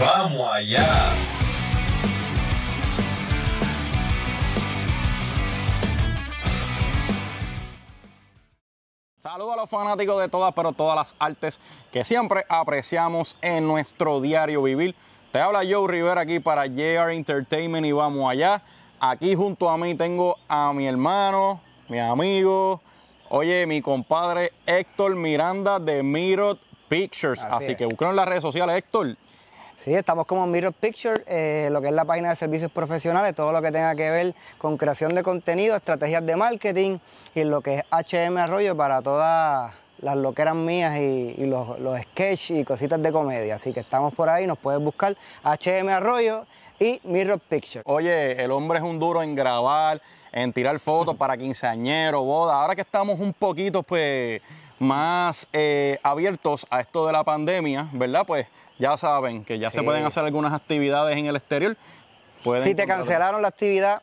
Vamos allá. Saludos a los fanáticos de todas, pero todas las artes que siempre apreciamos en nuestro diario vivir. Te habla Joe Rivera aquí para JR Entertainment y vamos allá. Aquí junto a mí tengo a mi hermano, mi amigo, oye, mi compadre Héctor Miranda de Mirror Pictures. Así Así, que en las redes sociales, Héctor. Sí, estamos como Mirror Picture, eh, lo que es la página de servicios profesionales, todo lo que tenga que ver con creación de contenido, estrategias de marketing y lo que es HM Arroyo para todas las loqueras mías y, y los, los sketches y cositas de comedia. Así que estamos por ahí, nos puedes buscar HM Arroyo y Mirror Picture. Oye, el hombre es un duro en grabar, en tirar fotos para quinceañeros, bodas. Ahora que estamos un poquito, pues, más eh, abiertos a esto de la pandemia, ¿verdad? Pues ya saben que ya se pueden hacer algunas actividades en el exterior. Pueden Si te cancelaron la actividad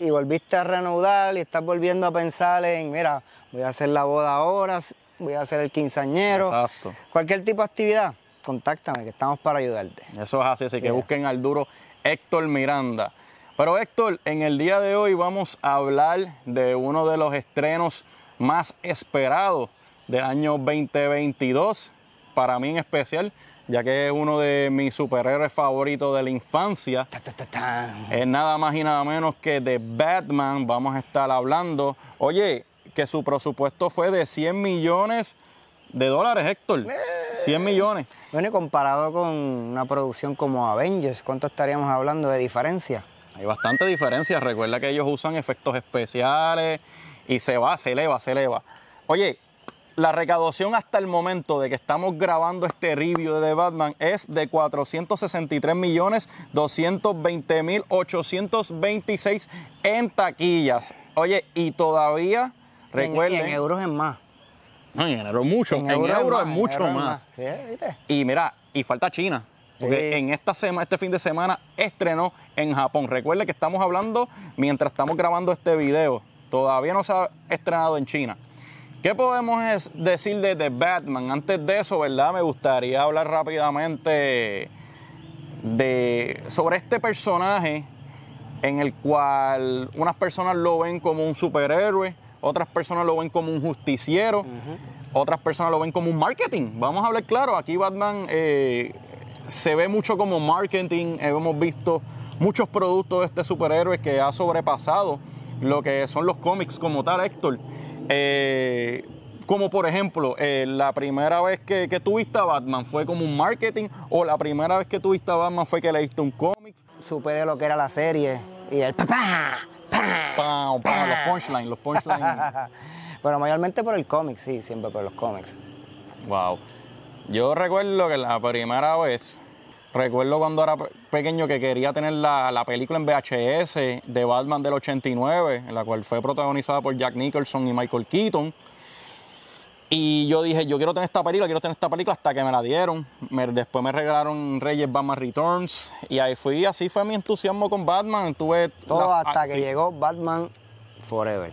y volviste a reanudar y estás volviendo a pensar en, mira, voy a hacer la boda ahora, voy a hacer el quinceañero, Exacto. cualquier tipo de actividad, contáctame que estamos para ayudarte. Eso es así, así que Yeah. busquen al duro Héctor Miranda. Pero Héctor, en el día de hoy vamos a hablar de uno de los estrenos más esperados del año 2022, para mí en especial, ya que es uno de mis superhéroes favoritos de la infancia. Ta, ta, ta, ta. Es nada más y nada menos que de Batman. Vamos a estar hablando. Oye, que su presupuesto fue de 100 millones de dólares, Héctor. 100 millones. Bueno, y comparado con una producción como Avengers, ¿cuánto estaríamos hablando de diferencia? Hay bastante diferencia. Recuerda que ellos usan efectos especiales y se va, se eleva, se eleva. Oye, la recaudación hasta el momento de que estamos grabando este review de The Batman es de 463 millones 220 mil 826 en taquillas. Oye, y todavía, recuerden... Y en euros es más. No, en euros mucho, en, euros, es en mucho euros es más. Sí, ¿viste? Y mira, y falta China. Porque Sí. en esta semana, este fin de semana estrenó en Japón. Recuerde que estamos hablando mientras estamos grabando este video. Todavía no se ha estrenado en China. ¿Qué podemos es- decir de The Batman? Antes de eso, ¿verdad? Me gustaría hablar rápidamente de, sobre este personaje en el cual unas personas lo ven como un superhéroe, otras personas lo ven como un justiciero, otras personas lo ven como un marketing. Vamos a hablar claro, aquí Batman eh, se ve mucho como marketing, hemos visto muchos productos de este superhéroe que ha sobrepasado lo que son los cómics como tal, Héctor. Eh, como por ejemplo, eh, la primera vez que, que tuviste a Batman fue como un marketing o la primera vez que tuviste a Batman fue que leíste un cómic. Supe de lo que era la serie y el papá. Pam, pam, los punchlines, los punchlines. Bueno, mayormente por el cómic, sí, siempre por los cómics. wow. Yo recuerdo que la primera vez, recuerdo cuando era pe- pequeño que quería tener la, la película en VHS de Batman del 89, en la cual fue protagonizada por Jack Nicholson y Michael Keaton. Y yo dije, yo quiero tener esta película, quiero tener esta película hasta que me la dieron. Me- después me regalaron Reyes Batman Returns. Y ahí fui, así fue mi entusiasmo con Batman. Tuve Todo hasta que sí. llegó Batman Forever.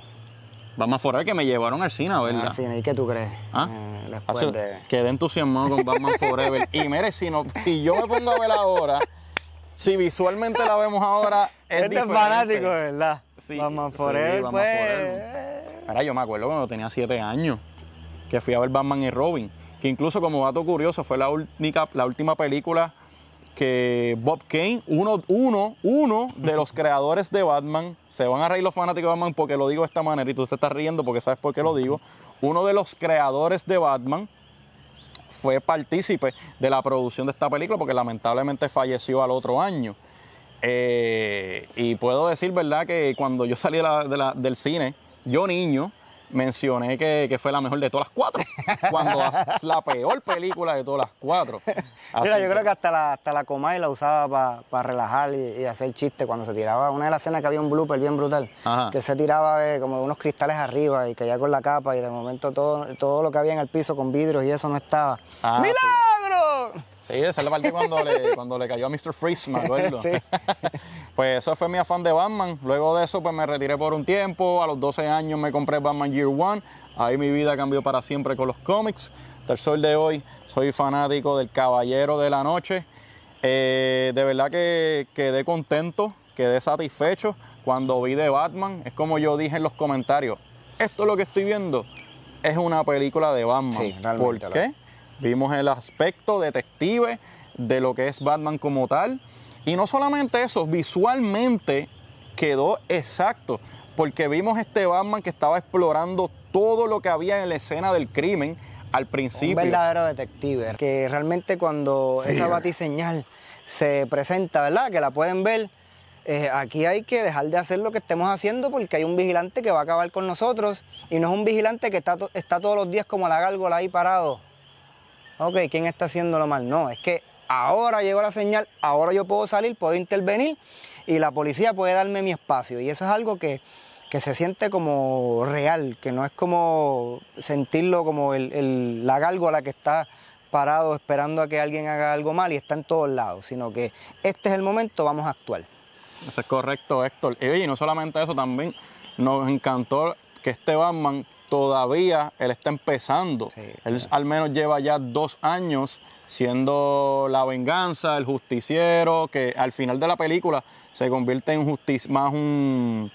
Batman Forever que me llevaron al cine, ¿verdad? Al cine. ¿Y qué tú crees? ¿Ah? Eh, después de... Quedé entusiasmado con Batman Forever. y mire, si, no, si yo me pongo a ver ahora, si visualmente la vemos ahora, es Este es fanático, ¿verdad? Sí, Batman sí, Forever, Batman pues... Forever. Mira, yo me acuerdo cuando tenía siete años, que fui a ver Batman y Robin, que incluso como dato curioso fue la, única, la última película que Bob Kane, uno, uno, uno de los creadores de Batman, se van a reír los fanáticos de Batman porque lo digo de esta manera y tú te estás riendo porque sabes por qué lo digo, uno de los creadores de Batman fue partícipe de la producción de esta película porque lamentablemente falleció al otro año. Eh, y puedo decir, ¿verdad?, que cuando yo salí de la- de la- del cine, yo niño, mencioné que, que fue la mejor de todas las cuatro. Cuando es la peor película de todas las cuatro. Mira, yo creo que hasta la, hasta la Comay la usaba para relajar y, y hacer chistes cuando se tiraba. Una de las escenas que había un blooper bien brutal, Ajá. que se tiraba de como de unos cristales arriba y caía con la capa y de momento todo, todo lo que había en el piso con vidrios y eso no estaba. Ah. ¡Milagro! Sí, esa es la parte cuando le, cuando le cayó a Mr. Freeze, me acuerdo. Sí. pues eso fue mi afán de Batman. Luego de eso, pues me retiré por un tiempo. A los 12 años me compré Batman Year One. Ahí mi vida cambió para siempre con los cómics. Hasta el sol de hoy soy fanático del Caballero de la Noche. Eh, de verdad que quedé contento, quedé satisfecho cuando vi de Batman. Es como yo dije en los comentarios. Esto es lo que estoy viendo. Es una película de Batman. Sí, realmente ¿Por qué? Vimos el aspecto detective de lo que es Batman como tal. Y no solamente eso, visualmente quedó exacto. Porque vimos este Batman que estaba explorando todo lo que había en la escena del crimen al Un principio. verdadero detective. Que realmente cuando esa batiseñal se presenta, ¿verdad? Que la pueden ver. eh, aquí hay que dejar de hacer lo que estemos haciendo porque hay un vigilante que va a acabar con nosotros y no es un vigilante que está, to- está todos los días como la gárgola ahí parado. Ok, ¿quién está haciéndolo mal? No, es que ahora llegó la señal, ahora yo puedo salir, puedo intervenir y la policía puede darme mi espacio. Y eso es algo que, que se siente como real, que no es como sentirlo como el- el- la gárgola que está parado esperando a que alguien haga algo mal y está en todos lados, sino que este es el momento, vamos a actuar. Eso es correcto, Héctor. Y oye, y no solamente eso, también nos encantó que este Batman todavía, él está empezando. Sí, él al menos lleva ya dos años siendo la venganza, el justiciero, que al final de la película se convierte en justicia, más un...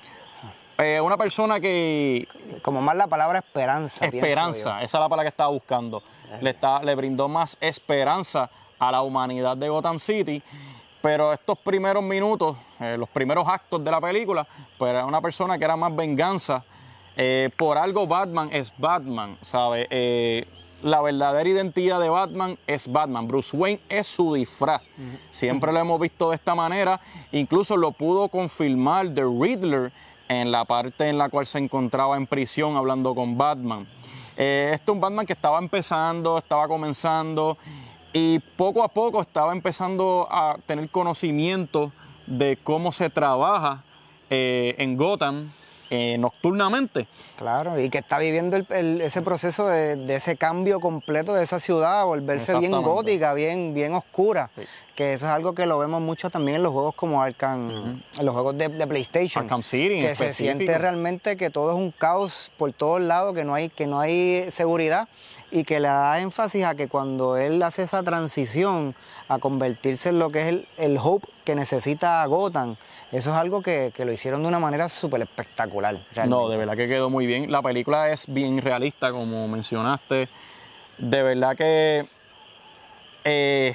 eh, una persona que Como más la palabra esperanza. esperanza, esa es la palabra que estaba buscando. Le, está, le brindó más esperanza a la humanidad de Gotham City. Pero estos primeros minutos, eh, los primeros actos de la película, pues era una persona que era más venganza. Eh, por algo Batman es Batman, ¿sabe? Eh, la verdadera identidad de Batman es Batman. Bruce Wayne es su disfraz. Siempre lo hemos visto de esta manera. Incluso lo pudo confirmar The Riddler en la parte en la cual se encontraba en prisión hablando con Batman. Eh, este es un Batman que estaba empezando, estaba comenzando y poco a poco estaba empezando a tener conocimiento de cómo se trabaja eh, en Gotham eh, nocturnamente. Claro, y que está viviendo el- el- ese proceso de, de ese cambio completo de esa ciudad, a volverse bien gótica, bien, bien oscura. Sí. Que eso es algo que lo vemos mucho también en los juegos como Arkham, en los juegos de, de PlayStation. Arkham City en Que se siente realmente que todo es un caos por todos lados, que no hay, que no hay seguridad y que le da énfasis a que cuando él hace esa transición a convertirse en lo que es el, el Hope que necesita Gotham, eso es algo que, que lo hicieron de una manera súper espectacular. No, de verdad que quedó muy bien. La película es bien realista, como mencionaste. De verdad que. Eh,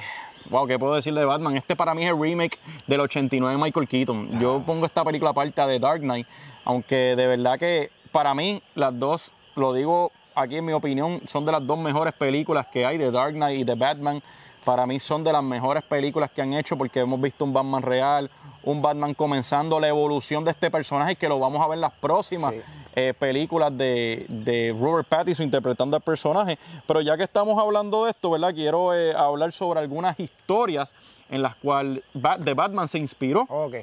wow, ¿qué puedo decir de Batman? Este para mí es el remake del 89 de Michael Keaton. Yo pongo esta película aparte de Dark Knight, aunque de verdad que para mí las dos, lo digo aquí en mi opinión, son de las dos mejores películas que hay, de Dark Knight y de Batman. Para mí son de las mejores películas que han hecho porque hemos visto un Batman real, un Batman comenzando la evolución de este personaje que lo vamos a ver en las próximas Sí. eh, películas de, de Robert Pattinson interpretando al personaje. Pero ya que estamos hablando de esto, ¿verdad? Quiero eh, hablar sobre algunas historias en las cuales de Batman se inspiró. Ok.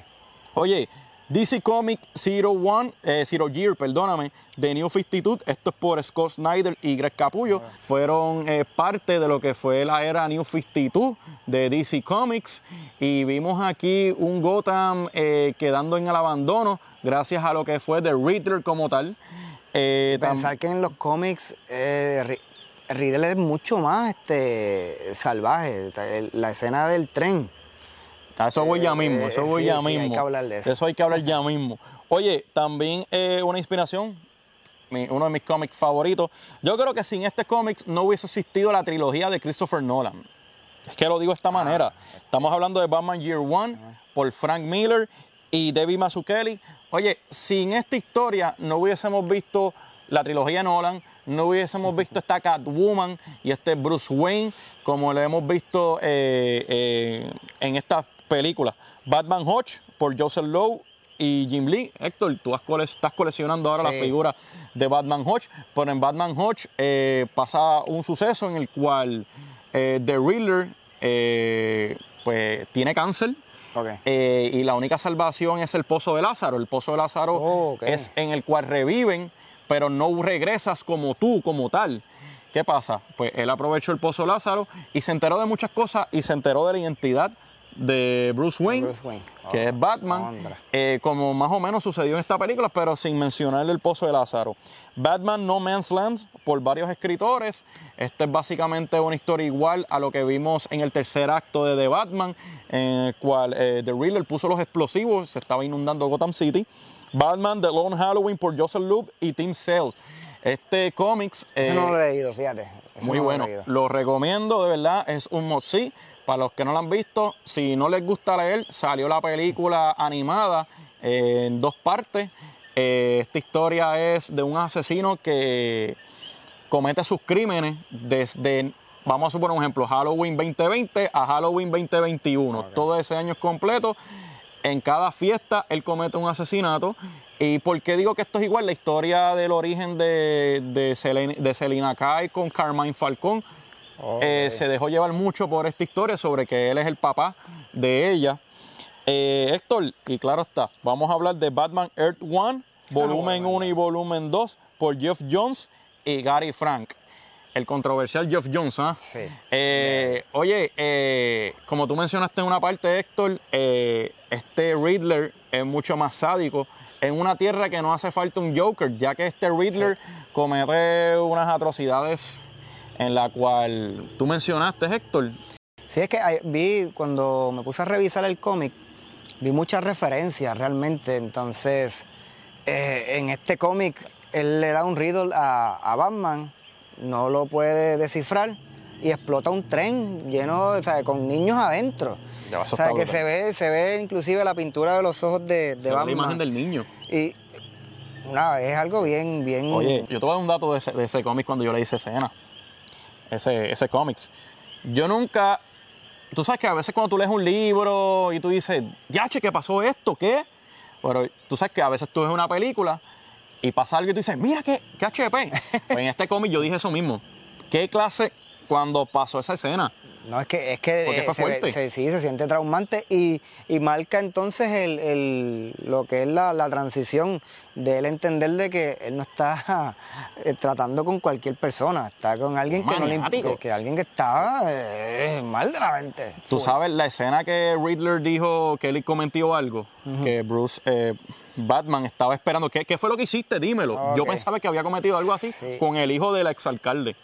Oye, DC Comic Zero One, eh, Zero Year, perdóname, de New 52, esto es por Scott Snyder y Greg Capullo, fueron eh, parte de lo que fue la era New 52 de DC Comics y vimos aquí un Gotham eh, quedando en el abandono gracias a lo que fue The Riddler como tal. Pensar que en los cómics eh, Ri- Riddle es mucho más este, salvaje. La escena del tren. A eso voy ya mismo, eso Eh, voy sí, ya sí, hay mismo. que hablar de eso. hay que hablar ya mismo. Oye, también eh, una inspiración, mi- uno de mis cómics favoritos. Yo creo que sin este cómic no hubiese existido la trilogía de Christopher Nolan. Es que lo digo de esta manera. Estamos hablando de Batman Year One por Frank Miller y Debbie Mazzucchelli. Oye, sin esta historia no hubiésemos visto la trilogía Nolan, no hubiésemos visto esta Catwoman y este Bruce Wayne como lo hemos visto eh, eh, en estas películas. Batman Hodge por Joseph Lowe y Jim Lee. Héctor, tú cole- estás coleccionando ahora Sí. la figura de Batman Hodge, pero en Batman Hodge eh, pasa un suceso en el cual eh, The Riddler eh, pues, tiene cáncer. Eh, y la única salvación es el pozo de Lázaro. El pozo de Lázaro Oh, es en el cual reviven, pero no regresas como tú, como tal. ¿Qué pasa? Pues él aprovechó el pozo Lázaro y se enteró de muchas cosas y se enteró de la identidad de Bruce Wayne, Bruce Wayne. que es Batman, eh, como más o menos sucedió en esta película, pero sin mencionar el pozo de Lázaro. Batman No Man's Land por varios escritores. Esta es básicamente una historia igual a lo que vimos en el tercer acto de The Batman, en el cual eh, The Riddler puso los explosivos, se estaba inundando Gotham City. Batman The Lone Halloween por Joseph Loeb y Tim Sales. Este cómics eh, no lo he leído, fíjate. Muy no lo he bueno. Lo recomiendo, de verdad. Es un see. Para los que no lo han visto, si no les gusta leer, salió la película animada eh, en dos partes. Eh, esta historia es de un asesino que comete sus crímenes desde, vamos a suponer un ejemplo, Halloween 2020 a Halloween 2021. Todo ese año es completo. En cada fiesta él comete un asesinato. ¿Y por qué digo que esto es igual? La historia del origen de, de, Selena, de Selena Kai con Carmine Falcón eh, se dejó llevar mucho por esta historia sobre que él es el papá de ella. Eh, Héctor, y claro está, vamos a hablar de Batman Earth One, volumen 1 y volumen 2 por Jeff Jones y Gary Frank. El controversial Jeff Jones, ¿ah? Sí. Eh, oye, eh, como tú mencionaste en una parte, Héctor, este Riddler es mucho más sádico en una tierra que no hace falta un Joker, ya que este Riddler comete unas atrocidades en la cual tú mencionaste, Héctor. Sí, es que vi, cuando me puse a revisar el cómic, vi muchas referencias realmente. Entonces, eh, en este cómic, él le da un riddle a, a Batman, no lo puede descifrar y explota un tren lleno, o sea, con niños adentro. Ya, o sea, que brutal. se ve, se ve inclusive la pintura de los ojos de, de Se ve la Batman. imagen del niño. Y nada, es algo bien, bien. Oye, yo te voy a dar un dato de ese, de ese cómic cuando yo le hice escena. Ese, ese cómics. Yo nunca. Tú sabes que a veces cuando tú lees un libro y tú dices, ya, che, ¿qué pasó esto? ¿Qué? Pero tú sabes que a veces tú ves una película y pasa algo y tú dices, mira, qué, qué HP. Pues en este cómic yo dije eso mismo. ¿Qué clase cuando pasó esa escena? No, es que, es que eh, se ve- fuerte. se- sí, se siente traumante y, y marca entonces el, el- lo que es la, la transición de él entender de que él no está eh, tratando con cualquier persona, está con alguien que no le que, que alguien que está eh, mal de la mente. Tú sabes la escena que Riddler dijo que él cometió algo, que Bruce eh, Batman estaba esperando. ¿Qué, qué fue lo que hiciste? Dímelo. Yo pensaba que había cometido algo así Sí. con el hijo del exalcalde.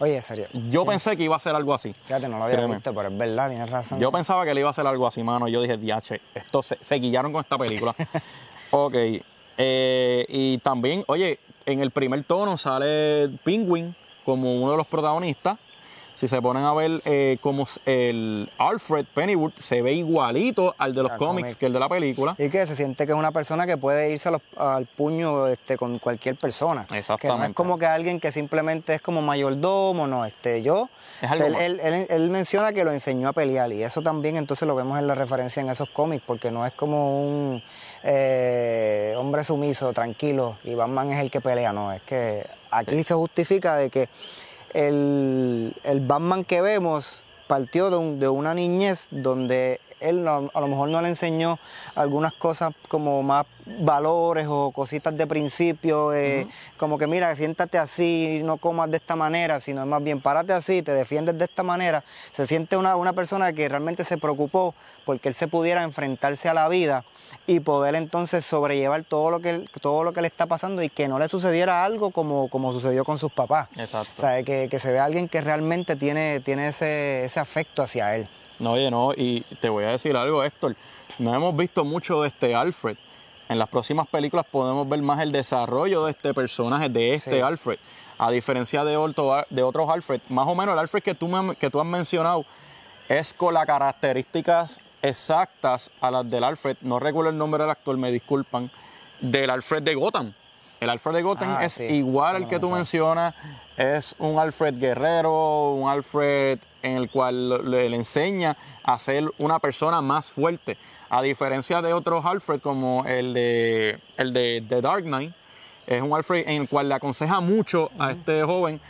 Oye, serio. Yo pensé que iba a ser algo así. Fíjate, no lo había Créeme. visto, pero es verdad, tienes razón. Yo pensaba que le iba a hacer algo así, mano. Yo dije, diache, esto se, se guillaron con esta película. ok. eh, y también, oye, en el primer tono sale Penguin como uno de los protagonistas. Si se ponen a ver eh, como el Alfred Pennywood se ve igualito al de los cómics cómic. que el de la película. Y que se siente que es una persona que puede irse los- al puño este, con cualquier persona. Que no es Exactamente. como que alguien que simplemente es como mayordomo, no. Este, yo. Es algo él, él- él- él menciona que lo enseñó a pelear y eso también entonces lo vemos en la referencia en esos cómics porque no es como un eh, hombre sumiso, tranquilo y Batman es el que pelea, no. Es que aquí se justifica de que el, el Batman que vemos partió de, un- de una niñez donde él no- a lo mejor no le enseñó algunas cosas como más valores o cositas de principio, eh, como que mira, siéntate así, no comas de esta manera, sino más bien párate así, te defiendes de esta manera. Se siente una, una persona que realmente se preocupó porque él se pudiera enfrentarse a la vida y poder entonces sobrellevar todo lo que todo lo que le está pasando y que no le sucediera algo como, como sucedió con sus papás. Exacto. O sea, que, que se vea alguien que realmente tiene, tiene ese, ese afecto hacia él. No, oye, no, y te voy a decir algo, Héctor. No hemos visto mucho de este Alfred. En las próximas películas podemos ver más el desarrollo de este personaje, de este Sí. Alfred. A diferencia de, otro- de otros Alfred. Más o menos el Alfred que tú, me- que tú has mencionado es con las características exactas a las del Alfred. No recuerdo el nombre del actor, me disculpan. Del Alfred de Gotham. El Alfred de Gotham Ah, es sí, igual al que tú mencionas. Es un Alfred guerrero, un Alfred en el cual le, le enseña a ser una persona más fuerte. A diferencia de otros Alfred como el de, el de, The Dark Knight, es un Alfred en el cual le aconseja mucho a este joven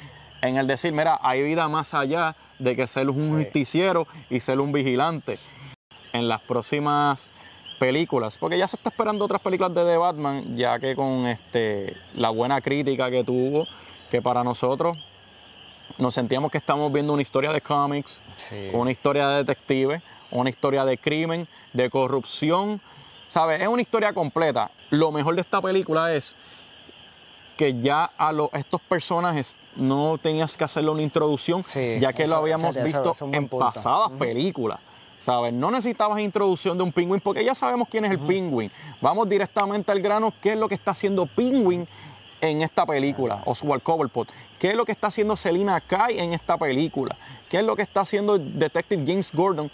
en el decir, mira, hay vida más allá de que ser un Sí. justiciero y ser un vigilante. En las próximas películas, porque ya se está esperando otras películas de The Batman, ya que con este la buena crítica que tuvo, que para nosotros Nos sentíamos que estamos viendo una historia de cómics, Sí. una historia de detective, una historia de crimen, de corrupción. ¿Sabes? Es una historia completa. Lo mejor de esta película es que ya a lo- estos personajes no tenías que hacerle una introducción, Sí, ya que eso- lo habíamos eso- visto eso en punto. pasadas películas. ¿Sabes? No necesitabas introducción de un pingüín porque ya sabemos quién es el pingüín. Vamos directamente al grano, qué es lo que está haciendo Penguin en esta película, Oswald Cobblepot. ¿Qué es lo que está haciendo Selina Kai en esta película? ¿Qué es lo que está haciendo Detective James Gordon?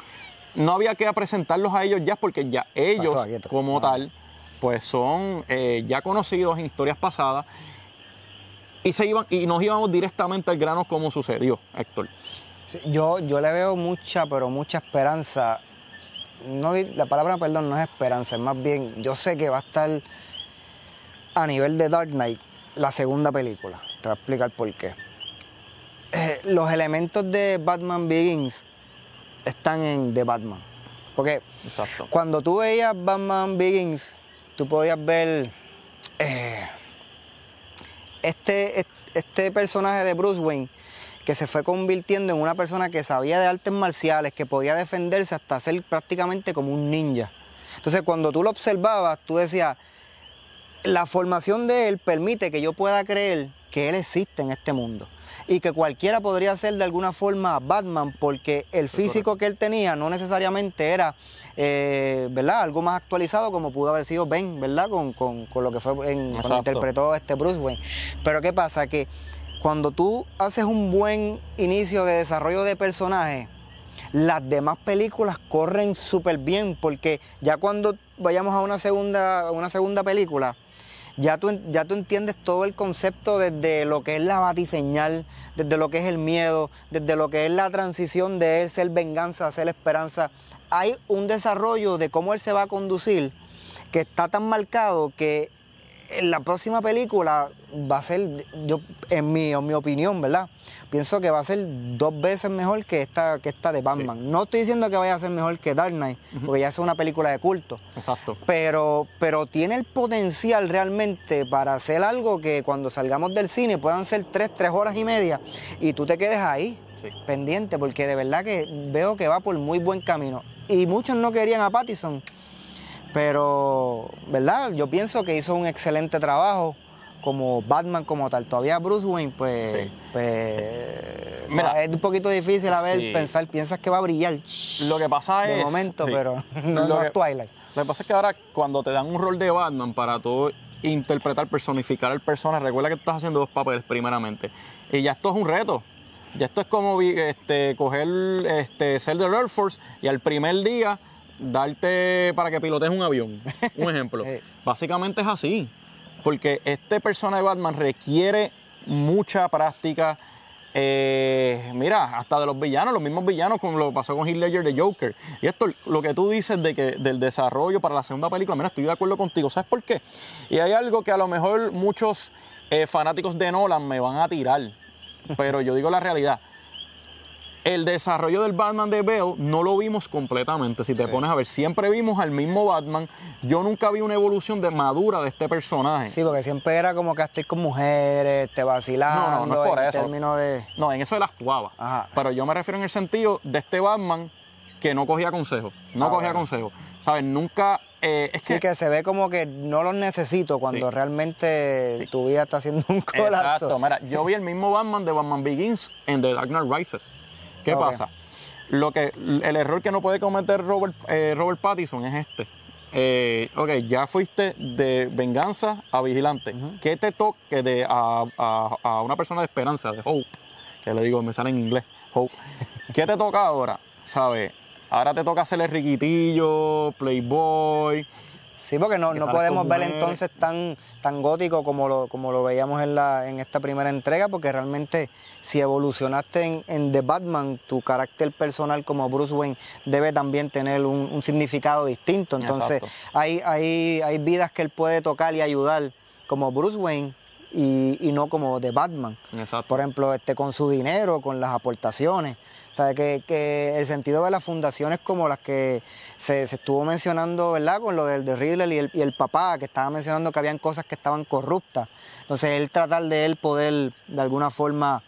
No había que presentarlos a ellos ya porque ya ellos Pasó, como Ah. tal pues son eh, ya conocidos en historias pasadas y se iban y nos íbamos directamente al grano como sucedió, Héctor. Sí, Yo, yo le veo mucha, pero mucha esperanza. No, la palabra, perdón, no es esperanza, es más bien, yo sé que va a estar a nivel de Dark Knight la segunda película. Te voy a explicar por qué. Eh, los elementos de Batman Begins están en The Batman. Porque Exacto. cuando tú veías Batman Begins, tú podías ver eh, este, este personaje de Bruce Wayne que se fue convirtiendo en una persona que sabía de artes marciales, que podía defenderse hasta ser prácticamente como un ninja. Entonces cuando tú lo observabas, tú decías, la formación de él permite que yo pueda creer que él existe en este mundo y que cualquiera podría ser de alguna forma Batman porque el físico que él tenía no necesariamente era eh, ¿verdad? algo más actualizado como pudo haber sido Ben, ¿verdad? Con, con- con lo que fue en, cuando interpretó este Bruce Wayne. Pero ¿qué pasa? Que cuando tú haces un buen inicio de desarrollo de personaje, las demás películas corren súper bien porque ya cuando vayamos a una segunda, una segunda película, ya tú, ya tú entiendes todo el concepto desde lo que es la batiseñal, desde lo que es el miedo, desde lo que es la transición de él ser venganza a ser esperanza. Hay un desarrollo de cómo él se va a conducir que está tan marcado que en la próxima película va a ser, yo, en mi, en mi opinión, ¿verdad? Pienso que va a ser dos veces mejor que esta, que esta de Batman. No estoy diciendo que vaya a ser mejor que Dark Knight, porque ya es una película de culto. Exacto. Pero, pero tiene el potencial realmente para hacer algo que cuando salgamos del cine puedan ser tres, tres horas y media y tú te quedes ahí, Sí. pendiente, porque de verdad que veo que va por muy buen camino. Y muchos no querían a Pattison, pero, ¿verdad? Yo pienso que hizo un excelente trabajo como Batman como tal. Todavía Bruce Wayne, pues, Sí. pues Mira, es un poquito difícil a ver, sí. pensar, piensas que va a brillar. Lo que pasa de es. momento, sí. pero no, no que- es Twilight. Lo que pasa es que ahora, cuando te dan un rol de Batman para tú interpretar, personificar al personaje, recuerda que estás haciendo dos papeles, primeramente. Y ya esto es un reto. Ya esto es como este, coger, este, ser del Air Force y al primer día darte para que pilotes un avión. Un ejemplo. Eh. Básicamente es así. Porque este personaje de Batman requiere mucha práctica. eh, mira, hasta de los villanos, los mismos villanos, como lo pasó con Heath Ledger de Joker. Y esto, lo que tú dices de que del desarrollo para la segunda película, mira, estoy de acuerdo contigo. ¿Sabes por qué? Y hay algo que a lo mejor muchos eh, fanáticos de Nolan me van a tirar, pero yo digo la realidad. El desarrollo del Batman de Bale no lo vimos completamente. Si te Sí. pones a ver, siempre vimos al mismo Batman. Yo nunca vi una evolución de madura de este personaje. Sí, porque siempre era como que estoy con mujeres, te vacilando, No, no, no es por en eso. términos de... No, en eso él actuaba. Ajá. Pero yo me refiero en el sentido de este Batman que no cogía consejos. No Ah, cogía bueno. consejos. ¿Sabes? Nunca. eh, es Sí, que. que se ve como que no los necesito cuando Sí. realmente Sí. tu vida está haciendo un colapso. Exacto. Mira, yo vi el mismo Batman de Batman Begins en The Dark Knight Rises. ¿Qué pasa? Lo que, el error que no puede cometer Robert, eh, Robert Pattinson es este. Eh, ok, ya fuiste de venganza a vigilante. ¿Qué te toca de a, a- a una persona de esperanza, de hope? Que le digo, me sale en inglés, hope. ¿Qué te toca ahora? ¿Sabes? Ahora te toca hacer el riquitillo, playboy. Sí, porque no, no podemos ver entonces tan, tan gótico como lo, como lo veíamos en, la, en esta primera entrega, porque realmente si evolucionaste en, en The Batman, tu carácter personal como Bruce Wayne debe también tener un, un significado distinto. Entonces, hay, hay, hay vidas que él puede tocar y ayudar como Bruce Wayne y, y no como The Batman. Exacto. Por ejemplo, este, con su dinero, con las aportaciones. O sea, que, que el sentido de las fundaciones como las que se, se estuvo mencionando, ¿verdad? Con lo del de Riddler y el, y el papá, que estaba mencionando que habían cosas que estaban corruptas. Entonces, él tratar de él poder, de alguna forma,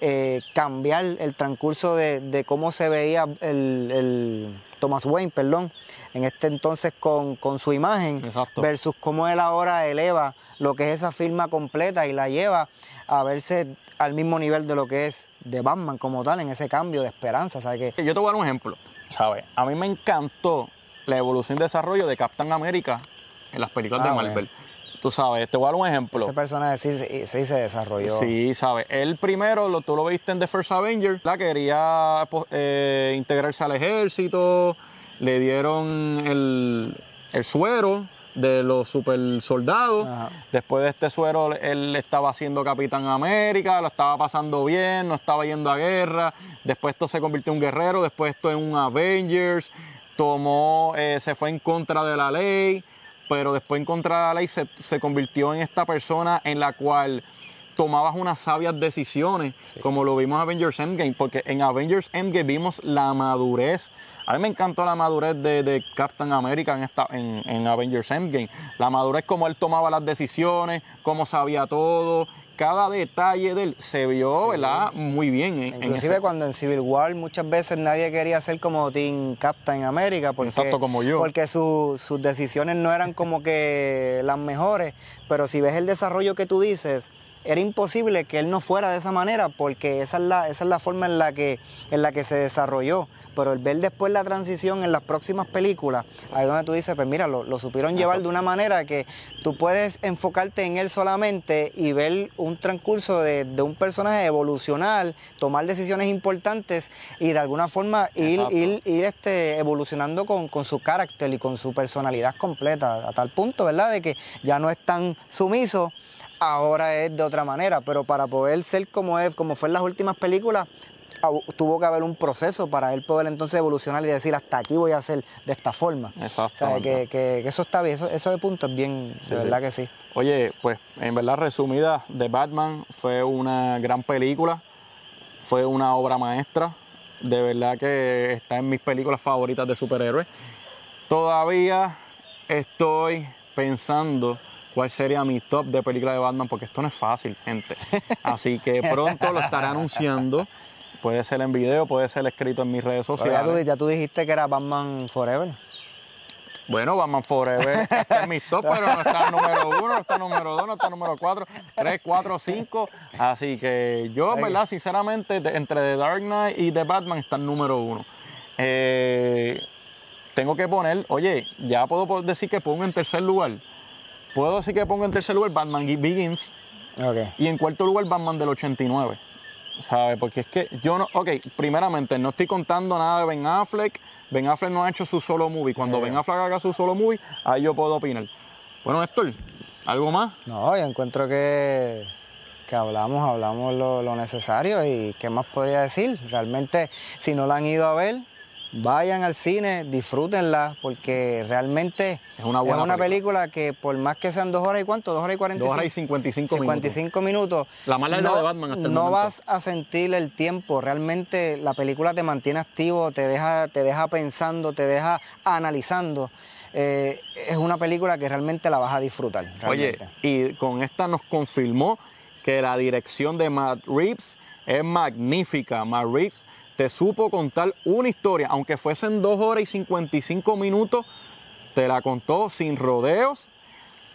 eh, cambiar el transcurso de, de cómo se veía el, el Thomas Wayne, perdón, en este entonces con, con su imagen, Exacto. versus cómo él ahora eleva lo que es esa firma completa y la lleva a verse al mismo nivel de lo que es de Batman como tal, en ese cambio de esperanza. ¿sabes? Que Yo te voy a dar un ejemplo, ¿sabes? A mí me encantó la evolución y desarrollo de Captain America en las películas Ah, de Marvel. bueno. Tú sabes, te voy a dar un ejemplo. ese personaje sí, sí- sí se desarrolló. Sí, sabes. Él primero, lo, tú lo viste en The First Avenger, la quería pues, eh, integrarse al ejército, le dieron el, el suero de los super soldados. Ajá. Después de este suero, él estaba haciendo Capitán América, lo estaba pasando bien, no estaba yendo a guerra. Después esto se convirtió en un guerrero, después esto en un Avengers, tomó, eh, se fue en contra de la ley, pero después en contra de la ley se, se convirtió en esta persona en la cual tomabas unas sabias decisiones, como lo vimos en Avengers Endgame, porque en Avengers Endgame vimos la madurez. A mí me encantó la madurez de, de Captain America en, esta, en, en Avengers Endgame. La madurez, como él tomaba las decisiones, cómo sabía todo. Cada detalle de él se vio, ¿verdad? Muy bien. en- Inclusive cuando en Civil War muchas veces nadie quería ser como Team Captain America porque, Exacto, como yo. porque su- sus decisiones no eran como que las mejores, pero si ves el desarrollo que tú dices, era imposible que él no fuera de esa manera porque esa es la, esa es la forma en la, que, en la que se desarrolló. Pero el ver después la transición en las próximas películas, ahí donde tú dices, pues mira, lo, lo supieron llevar de una manera que tú puedes enfocarte en él solamente y ver un transcurso de, de un personaje evolucionar, tomar decisiones importantes y de alguna forma ir, ir, este, evolucionando con, con su carácter y con su personalidad completa, a tal punto, ¿verdad? De que ya no es tan sumiso, ahora es de otra manera, pero para poder ser como es, como fue en las últimas películas, tuvo que haber un proceso para él poder entonces evolucionar y decir hasta aquí voy a hacer de esta forma. O sea, que- que eso está bien, eso, eso de punto es bien, de verdad que sí. Oye, pues en verdad resumida, The Batman fue una gran película, fue una obra maestra, de verdad que está en mis películas favoritas de superhéroes. Todavía estoy pensando cuál sería mi top de película de Batman, porque esto no es fácil, gente. Así que pronto lo estaré anunciando. Puede ser en video, puede ser escrito en mis redes Pero ya, tú, sociales. ya tú dijiste que era Batman Forever. Bueno, Batman Forever está en mis top, pero no está número uno, no está número dos, no está número cuatro, tres, cuatro, cinco. Así que yo, ¿verdad? Sinceramente, entre The Dark Knight y The Batman está el número uno. Eh, tengo que poner, oye, ya puedo decir que pongo en tercer lugar. Puedo decir que pongo en tercer lugar Batman Begins Ok. y en cuarto lugar Batman del 89. ¿Sabes? Porque es que yo no. Ok, primeramente, no estoy contando nada de Ben Affleck. Ben Affleck no ha hecho su solo movie. Cuando Ben Affleck haga su solo movie, ahí yo puedo opinar. Bueno, Héctor, ¿algo más? No, yo encuentro que, que hablamos, hablamos lo, lo necesario y qué más podría decir. Realmente, si no la han ido a ver, vayan al cine, disfrútenla, porque realmente Es una buena película. que por más que sean dos horas y cuánto, dos horas y cuarenta Dos horas y 55 minutos. 55 minutos. La más larga no, de Batman hasta el No momento. vas a sentir el tiempo. Realmente la película te mantiene activo, te deja, te deja pensando, te deja analizando. Eh, es una película que realmente la vas a disfrutar. Oye, realmente. y con esta nos confirmó que la dirección de Matt Reeves es magnífica. Matt Reeves te supo contar una historia, aunque fuesen dos horas y 55 minutos, te la contó sin rodeos,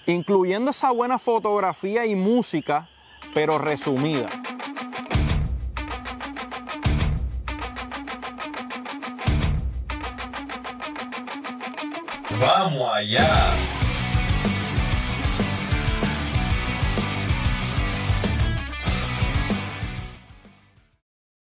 incluyendo esa buena fotografía y música, pero resumida. Vamos allá.